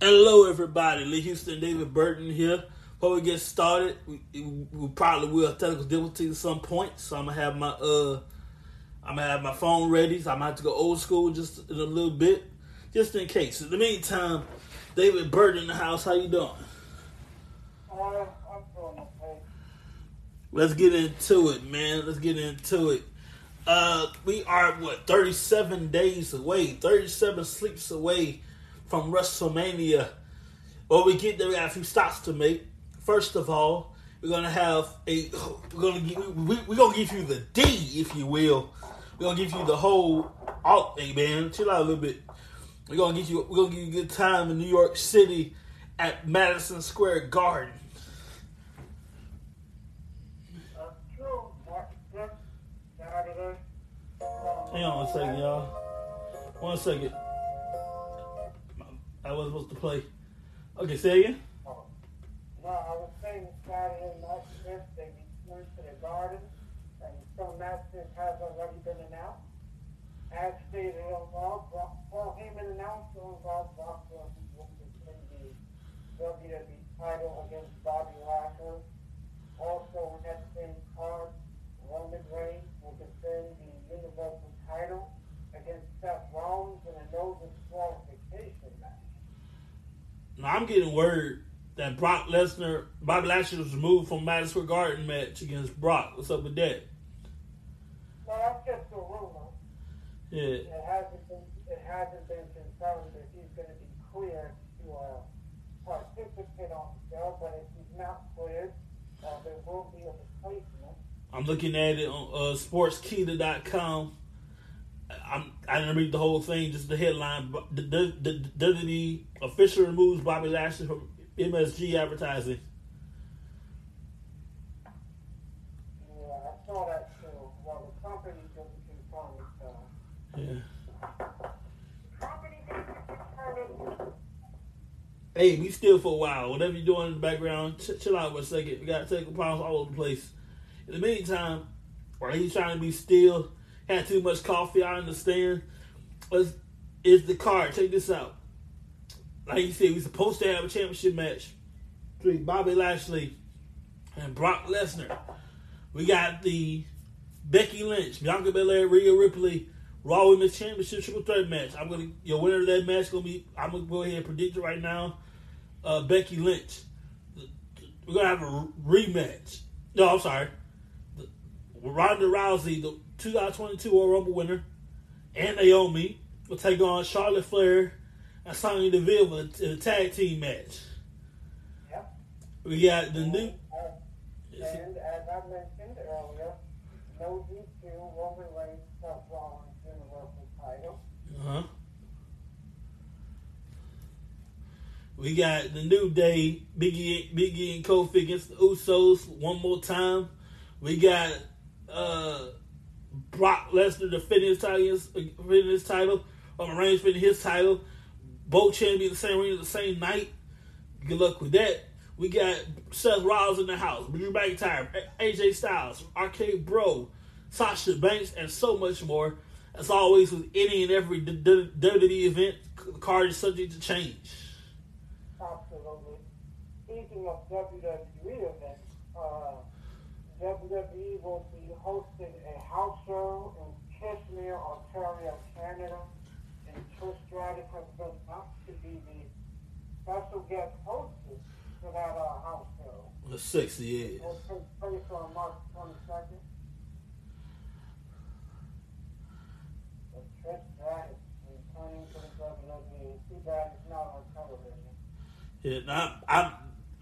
Hello, everybody. Lee Houston, David Burton here. Before we get started, we, we probably will have technical difficulties at some point, so I'm gonna have my uh, I'm gonna have my phone ready. So I'm gonna have to go old school just in a little bit, just in case. In the meantime, David Burton in the house. How you doing? Uh, I'm doing okay. Let's get into it, man. Let's get into it. Uh, we are what 37 days away, 37 sleeps away from WrestleMania. Well, we get there. We got a few stops to make. First of all, we're gonna have a. We're gonna give. We, we're gonna give you the D, if you will. We're gonna give you the whole. Oh, hey man, chill out a little bit. We're gonna give you. We're gonna give you a good time in New York City at Madison Square Garden. That's true. March 5th, Saturday. Um, Hang on a second, y'all. One second. I wasn't supposed to play. Okay, say again. oh, No, I was saying Saturday, night 5th, they return to the garden, and some matches has already been announced. As stated Brock- Paul Heyman announced to involve Brock Lesnar will defend the WWE title against Bobby Lashley. Also, in that same card, Roman Reigns will defend the Universal title against Seth Rollins in a no disqualification match. Now I'm getting word that Brock Lesnar, Bobby Lashley was removed from Madison Square Garden match against Brock. What's up with that? Well, that's just a rumor. Yeah. It hasn't been it hasn't been confirmed that he's going to be cleared to uh, participate on the show. But if he's not cleared, uh, there will be a replacement. I'm looking at it on uh, sportskeeda.com. I'm, I didn't read the whole thing, just the headline. But The, the, the WWE official removes Bobby Lashley from MSG advertising. Yeah, I saw that too. Well, the company didn't confirm it. So. Confirm it. Hey, be still for a while. Whatever you're doing in the background, ch- chill out for a second. We got technical problems all over the place. In the meantime, while he's trying to be still, had too much coffee, I understand. Is the card. Check this out. Like you said, we're supposed to have a championship match between Bobby Lashley and Brock Lesnar. We got the Becky Lynch, Bianca Belair, Rhea Ripley, Raw Women's Championship Triple Threat match. I'm gonna your winner of that match gonna be. I'm gonna go ahead and predict it right now. Uh, Becky Lynch. We're gonna have a rematch. No, I'm sorry. Ronda Rousey, the 2022 Royal Rumble winner, and Naomi will take on Charlotte Flair and Sonya Deville in a- in a tag team match. Yep. We got the new. Uh, And as I mentioned earlier, no DQ, Roman Reigns, Seth Rollins, Universal title. Uh-huh. We got the new day, Biggie, Biggie and Kofi against the Usos one more time. We got uh, Brock Lesnar defending his title, defending his title. Roman Reigns defending his title. Both champions the same ring the same night. Good luck with that. We got Seth Rollins in the house, Drew McIntyre, AJ Styles, Arcade Bro, Sasha Banks, and so much more. As always, with any and every WWE event, the card is subject to change. Absolutely. Speaking of WWE events, uh, WWE will be hosting a house show in Kashmir, Ontario, Canada, and Trish Stratus has been asked to be the special guest hostess for that uh, house show. The sexy It is. will take place on March 22nd. But Trish Stratus returning to the WWE. Too bad it's not on television. Yeah, I'm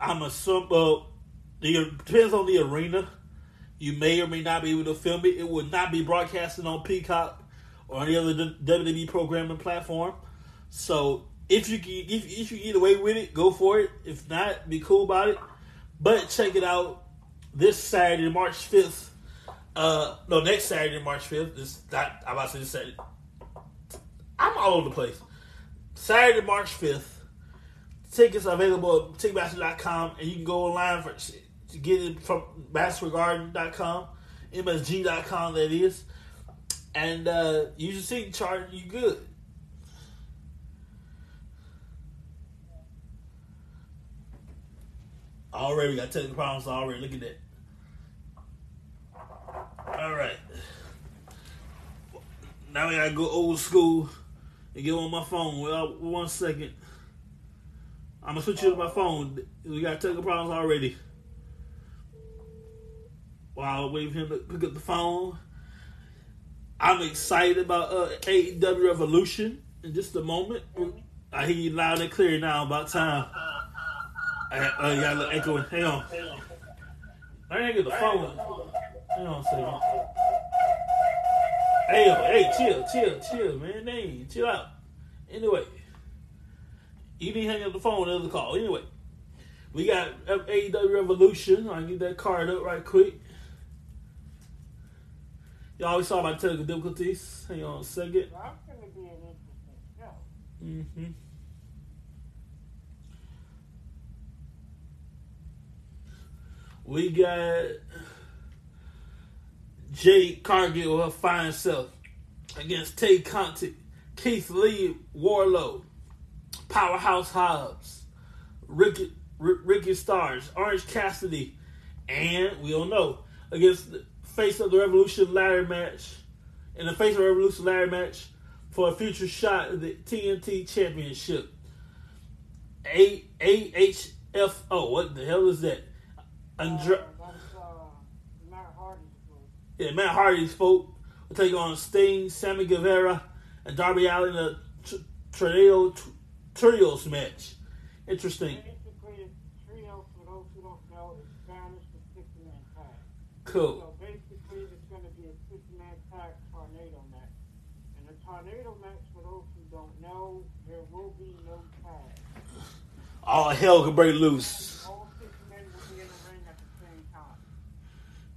I'm assuming well, the depends on the arena. You may or may not be able to film it. It will not be broadcasted on Peacock or any other WWE programming platform. So if you can, if, if you get away with it, go for it. If not, be cool about it. But check it out this Saturday, March fifth. Uh, no, next Saturday, March fifth. This not. I'm about to say this Saturday. I'm all over the place. Saturday, March fifth. Tickets available at Ticketmaster.com, and you can go online for to get it from MasterGarden.com. MSG.com, that is. And uh, use your seat chart, you good. Already, got technical problems already. Look at that. All right. Now we gotta go old school and get on my phone. Well, one second. I'm gonna switch you to my phone. We got technical problems already. While I wait for him to pick up the phone, I'm excited about uh, AEW Revolution in just a moment. I hear you loud and clear now. About time. I, uh, you got a little echo. Hang on. I ain't get the phone. Hang on a second. Hey, hey, chill, chill, chill, man. Hey, chill out. Anyway, you didn't hang up the phone. Another call. Anyway, we got AEW Revolution. I'll get that card up right quick. Y'all always saw my technical difficulties. Hang on a second. That's going to be interesting show. Mm-hmm. We got Jade Cargill, her fine self, against Tay Conti, Keith Lee, Wardlow, Powerhouse Hobbs, Ricky, Ricky Starks, Orange Cassidy, and we don't know against the face of the Revolution ladder match, in the face of the Revolution ladder match for a future shot at the TNT Championship. A A H F O. What the hell is that? Andra- Uh, uh, Matt Hardy's yeah, Matt Hardy's folk will take on Sting, Sammy Guevara, and Darby Allin in a tr- trio tr- trios match. Interesting. Basically, for those who don't know, is Spanish for six-man. Cool. So basically, it's going to be a six-man tag tornado match. And the tornado match, for those who don't know, there will be no tag. All hell could break loose.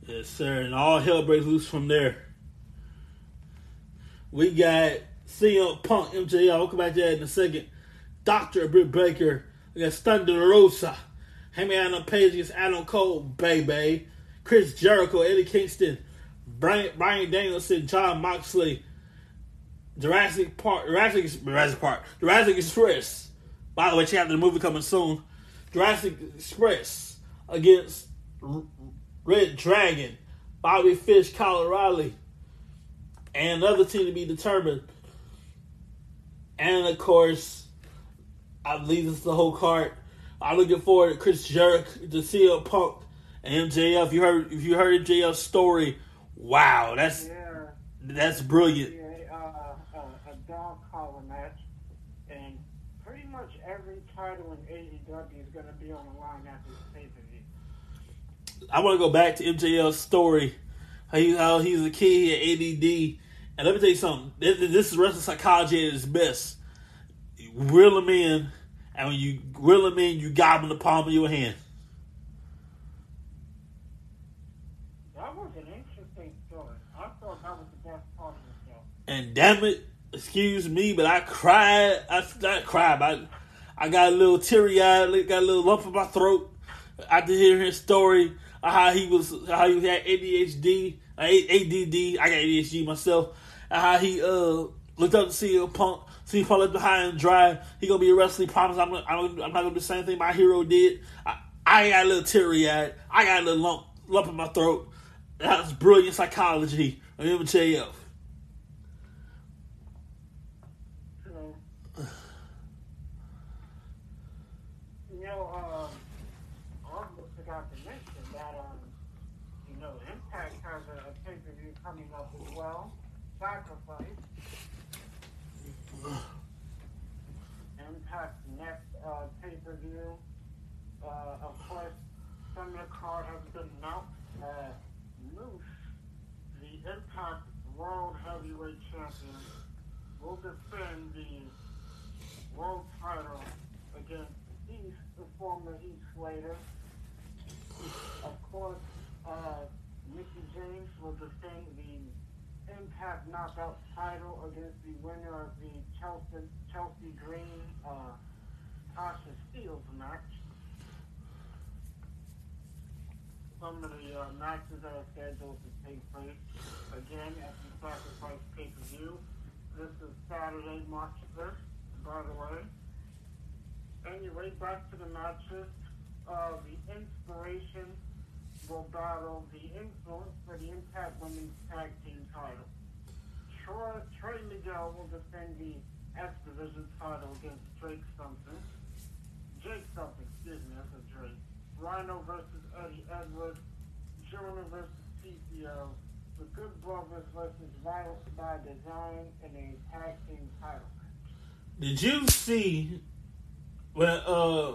Yes, sir. And all hell breaks loose from there. We got CM Punk, MJF. I'll come back to that in a second. Dr. Britt Baker against Thunder Rosa. Hangman Page against Adam Cole, baby. Chris Jericho, Eddie Kingston, Brian, Bryan Danielson, Jon Moxley, Jurassic Park, Jurassic, Jurassic Park, Jurassic Express. By the way, check out the movie coming soon. Jurassic Express against R- Red Dragon, Bobby Fish, Kyle O'Reilly, and another team to be determined. And of course, I believe this is the whole card. I'm looking forward to Chris Jericho, to CM Punk, and MJF. You heard if you heard MJF's story, wow, that's Yeah. that's brilliant. Yeah, uh, uh, a dog collar match, and pretty much every title in AEW is going to be on the line at this pay per view. I want to go back to MJF's story, how, he, how he's a kid, he ADD, and let me tell you something. This, this is wrestling psychology at its best. You reel him in, and when you reel him in, you got him in the palm of your hand. That was an interesting story. I thought that was the best part of the show. And damn it, excuse me, but I cried. I not cried, but I, got a little teary eyed, got a little lump in my throat after hearing his story of how he was, how he had ADHD, uh, ADD. I got ADHD myself. How he uh looked up to see a punk, see Punk left behind and dry. He gonna be a wrestling. Promise, I'm, gonna, I'm, not gonna do the same thing my hero did. I, I got a little teary eyed. I got a little lump lump in my throat. That's brilliant psychology of MJF. So, you know, um, I almost forgot to mention that, um, you know, Impact has a, a pay per view coming up as well. Sacrifice. Impact's next uh, pay per view. Uh, of course, of the card has been announced. Uh, Moose, the Impact World Heavyweight Champion, will defend the world title against Heath, the former Heath Slater. Of course, uh, Mickie James will defend the Impact Knockout title against the winner of the Chelsea, Chelsea Green uh, Tasha Steelz match. some of the uh, matches that are scheduled to take place again at the Sacrifice pay-per-view. This is Saturday, March 1st, by the way. Anyway, back to the matches. Uh, the Inspiration will battle the Influence for the Impact Women's Tag Team title. Troy, Trey Miguel will defend the X Division title against Drake something. Jake something, excuse me, that's a Drake. Rhino versus Eddie Edwards. Jonah versus PCO. The Good Brothers versus Violence by Design in a tag team title. Did you see when uh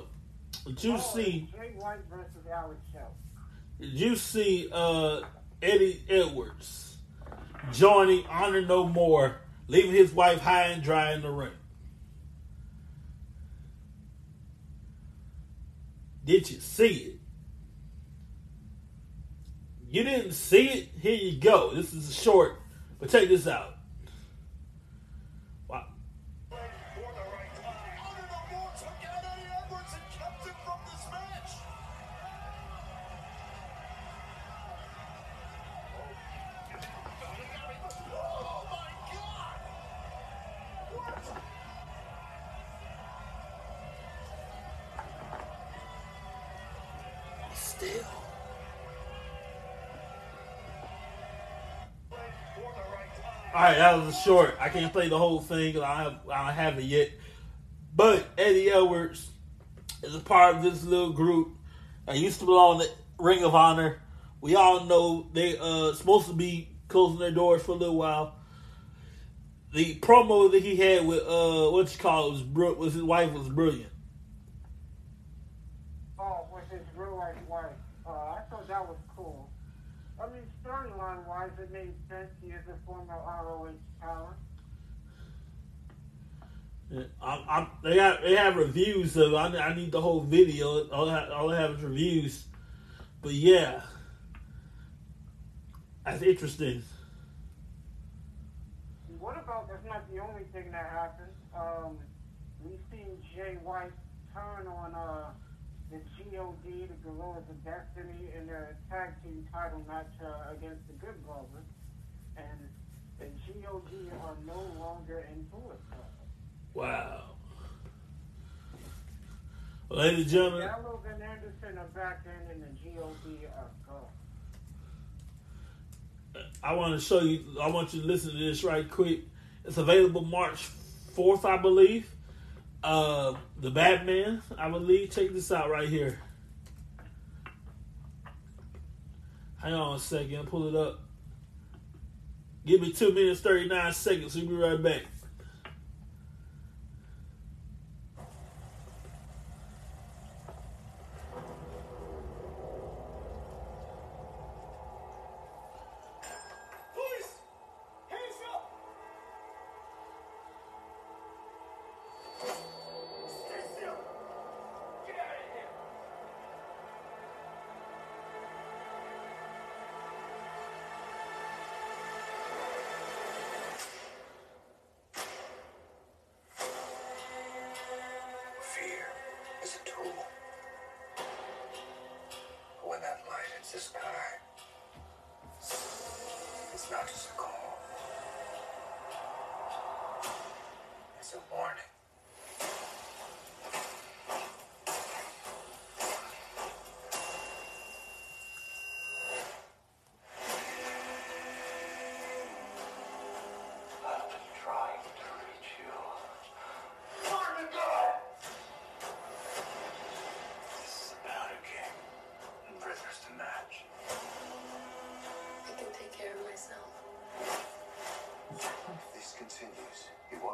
did you Oh, see Jay White versus Alex Shelley. Did you see uh Eddie Edwards joining Honor No More, leaving his wife high and dry in the ring? Did you see it? You didn't see it? Here you go. This is a short, but check this out. Still. All right, that was a short. I can't play the whole thing 'cause I I don't have it yet. But Eddie Edwards is a part of this little group that used to belong to Ring of Honor. We all know they uh supposed to be closing their doors for a little while. The promo that he had with uh what you call it was was his wife was brilliant. Oh, with his real life wife. Uh, I thought that was cool. I mean, storyline wise, it made sense. He is a former ROH talent. I'm, I'm, they have they have reviews of. it. I, I need the whole video. All I, all I have is reviews. But yeah, that's interesting. What about that's not the only thing that happened? Um, we've seen Jay White turn on uh, the GOD, the Gorillas of Destiny, in their tag team title match uh, against the Good Brothers, and the GOD are no longer in Bullet Club. Wow. Ladies and gentlemen, Gallows and Anderson are back in, and the GOD are gone. I want to show you. I want you to listen to this right quick. It's available March fourth, I believe. Uh, the Batman, I believe. Check this out right here. Hang on a second. Pull it up. Give me two minutes thirty nine seconds. We'll be right back.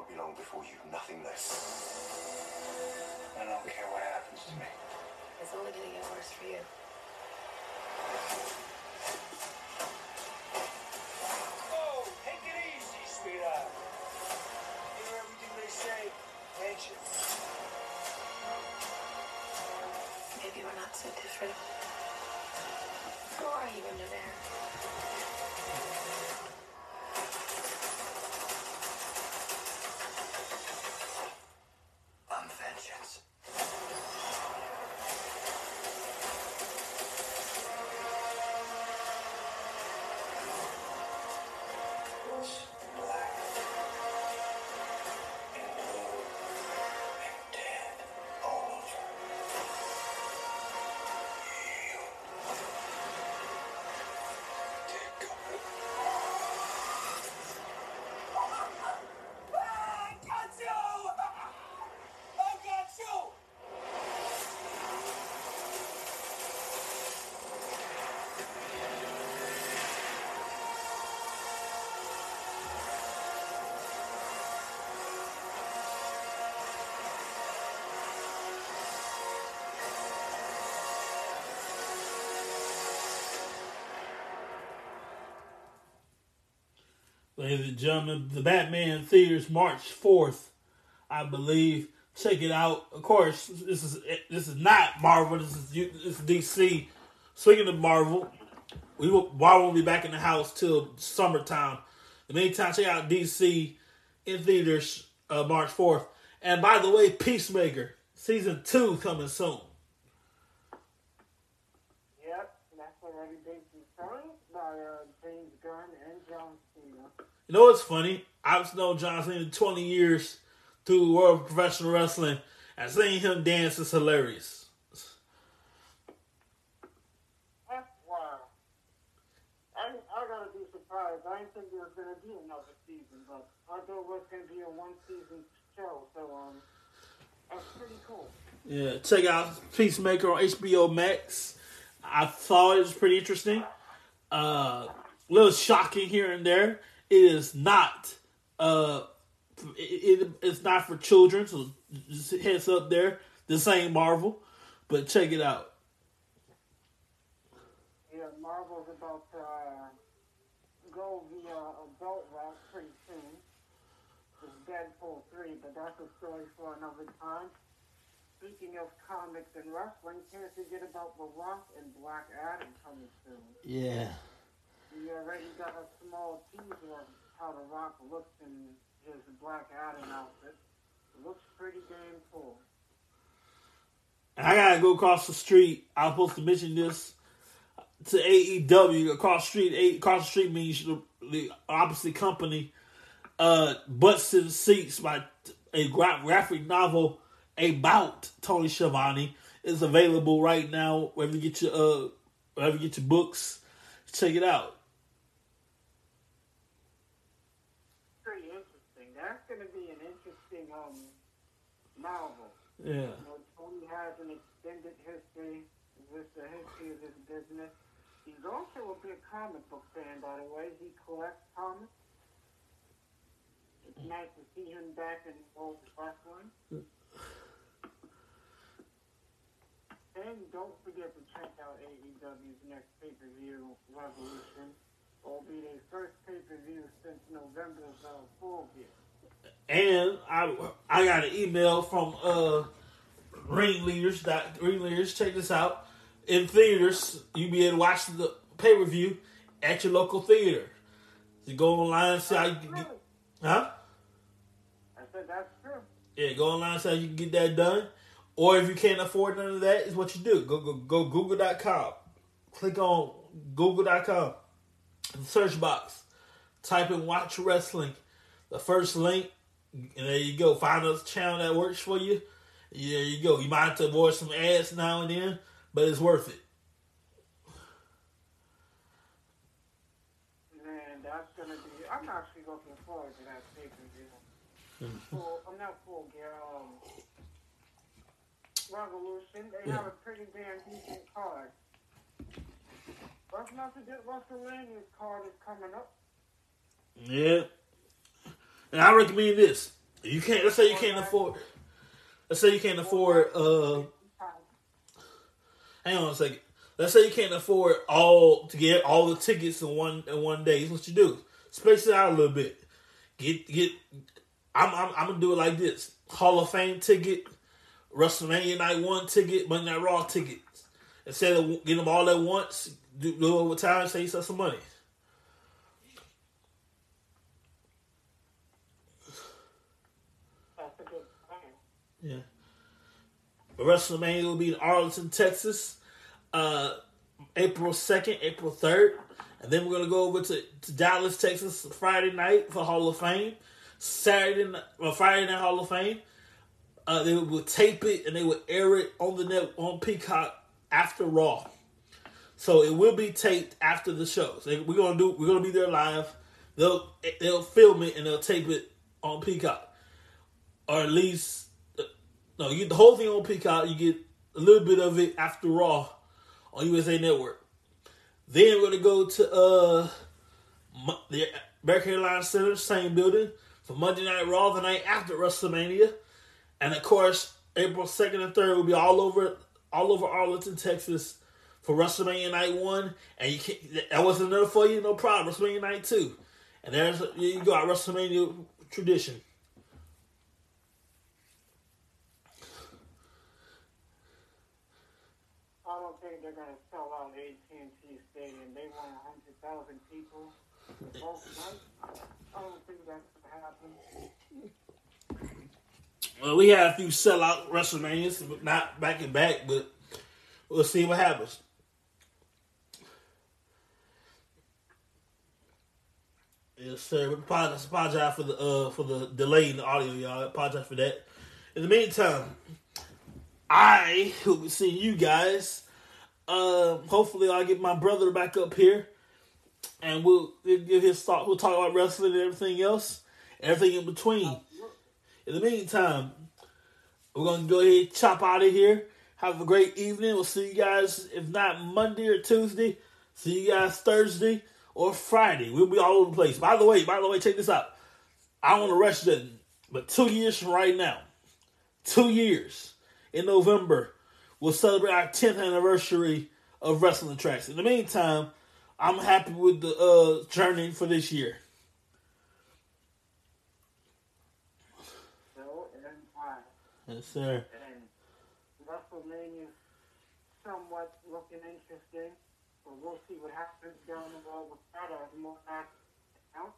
Won't be long before you've nothing less. And I don't care what happens to me. It's only gonna get worse for you. Ladies and gentlemen, the Batman theaters March fourth, I believe. Check it out. Of course, this is this is not Marvel. This is this is DC. Speaking of Marvel, we will Marvel will be back in the house till summertime. In the meantime, check out DC in theaters uh, March fourth. And by the way, Peacemaker season two coming soon. Yep, that's been confirmed by uh, James Gunn and John Cena. You know what's funny? I've known John Cena 20 years through the world of professional wrestling, and seeing him dance is hilarious. That's wild. I, I gotta be surprised. I didn't think there was gonna be another season, but I thought it was gonna be a one season show, so um, that's pretty cool. Yeah, check out Peacemaker on HBO Max. I thought it was pretty interesting. Uh, little shocking here and there. It is not. Uh, it, it, it's not for children, so just heads up there. This ain't Marvel, but check it out. Yeah, Marvel's about to uh, go via adult route pretty soon. It's Deadpool 3, but that's a story for another time. Speaking of comics and wrestling, can't forget about The Rock and Black Adam coming soon. Yeah. We already got a small teaser of how The Rock looks in his Black Adam outfit. It looks pretty damn cool. And I gotta go across the street. I was supposed to mention this to AEW. Across the street, A- across the street means the, the opposite company. Uh, butts to the seats by a graphic novel about Tony Schiavone is available right now. Wherever you get your uh, wherever you get your books, check it out. Pretty interesting. That's going to be an interesting um novel. Yeah. You know, Tony has an extended history with the history of his business. He's also a big comic book fan, by the way. He collects comics. It's nice to see him back in the old wrestling. And don't forget to check out AEW's next pay-per-view, Revolution. Will be their first pay-per-view since November's uh, Full Gear. And I I got an email from uh ringleaders that ringleaders check this out. In theaters, you be able to watch the pay per view at your local theater. You go online and see how you can get huh? I said that's true. Yeah, go online and see how you can get that done. Or if you can't afford none of that, is what you do. Go go go Google.com. Click on Google.com. Search box. Type in watch wrestling. The first link and there you go. Find a channel that works for you. Yeah, there you go. You might have to avoid some ads now and then, but it's worth it. Man, that's gonna be. I'm actually looking forward to that pay per view. Full, I'm not full. Um, Revolution. They have a pretty damn decent card. Let's not forget WrestleMania's card is coming up. Yeah. And I recommend this. You can't let's say you can't afford let's say you can't afford uh hang on a second. Let's say you can't afford all to get all the tickets in one in one day. Here's what you do. Space it out a little bit. Get get I'm I'm, I'm gonna do it like this. Hall of Fame ticket, WrestleMania Night One ticket, Monday Night Raw tickets. Instead of getting them all at once, do, do it over time, save yourself some money. Yeah. WrestleMania will be in Arlington, Texas, uh, April 2nd, April 3rd. And then we're going to go over to, to Dallas, Texas, Friday night for Hall of Fame. Saturday night, well, Friday night Hall of Fame. Uh, they will tape it and they will air it on the net on Peacock after Raw. So it will be taped after the show. So we're gonna do. We're gonna be there live. They'll they'll film it and they'll tape it on Peacock, or at least no. You get the whole thing on Peacock. You get a little bit of it after Raw on USA Network. Then we're gonna go to uh the American Airlines Center, same building for Monday Night Raw the night after WrestleMania, and of course April second and third will be all over all over Arlington, Texas for WrestleMania Night One. And you can't that wasn't enough for you, no problem. WrestleMania Night Two, And there's you got WrestleMania tradition. I don't think they're gonna sell out AT&T Stadium. They want hundred thousand people both nights. I don't think that's gonna happen. Well, we had a few sellout WrestleManias, but not back and back, but we'll see what happens. Yes, sir. We apologize, for the uh for the delay in the audio, y'all. I apologize for that. In the meantime, I will be seeing you guys. Um, hopefully, I'll get my brother back up here, and we'll, we'll give his thought. We'll talk about wrestling and everything else, everything in between. In the meantime, we're gonna go ahead chop out of here. Have a great evening. We'll see you guys, if not Monday or Tuesday, see you guys Thursday or Friday. We'll be all over the place. By the way, by the way, check this out. I want to rush that, but two years from right now, two years in November, we'll celebrate our 10th anniversary of Wrestling Tracks. In the meantime, I'm happy with the uh, journey for this year. So and I. Yes, sir. And WrestleMania somewhat looking interesting, but we'll see what happens down the road with that as more acts out.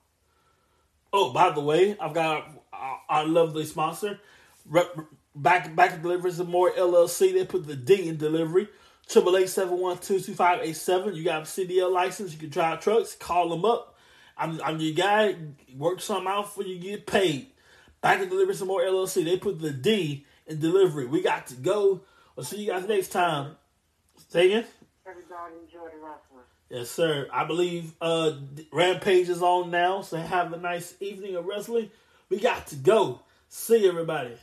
Oh, by the way, I've got our, lovely sponsor, Back Back Deliveries and More LLC. They put the D in delivery. Triple eight seven one two two five eight seven. You got a CDL license. You can drive trucks. Call them up. I'm I'm your guy. Work something out for you. Get paid. Back and deliver some More LLC. They put the D in delivery. We got to go. We'll see you guys next time. Say again. Everybody enjoy the wrestling. Yes, sir. I believe uh Rampage is on now, so have a nice evening of wrestling. We got to go. See everybody.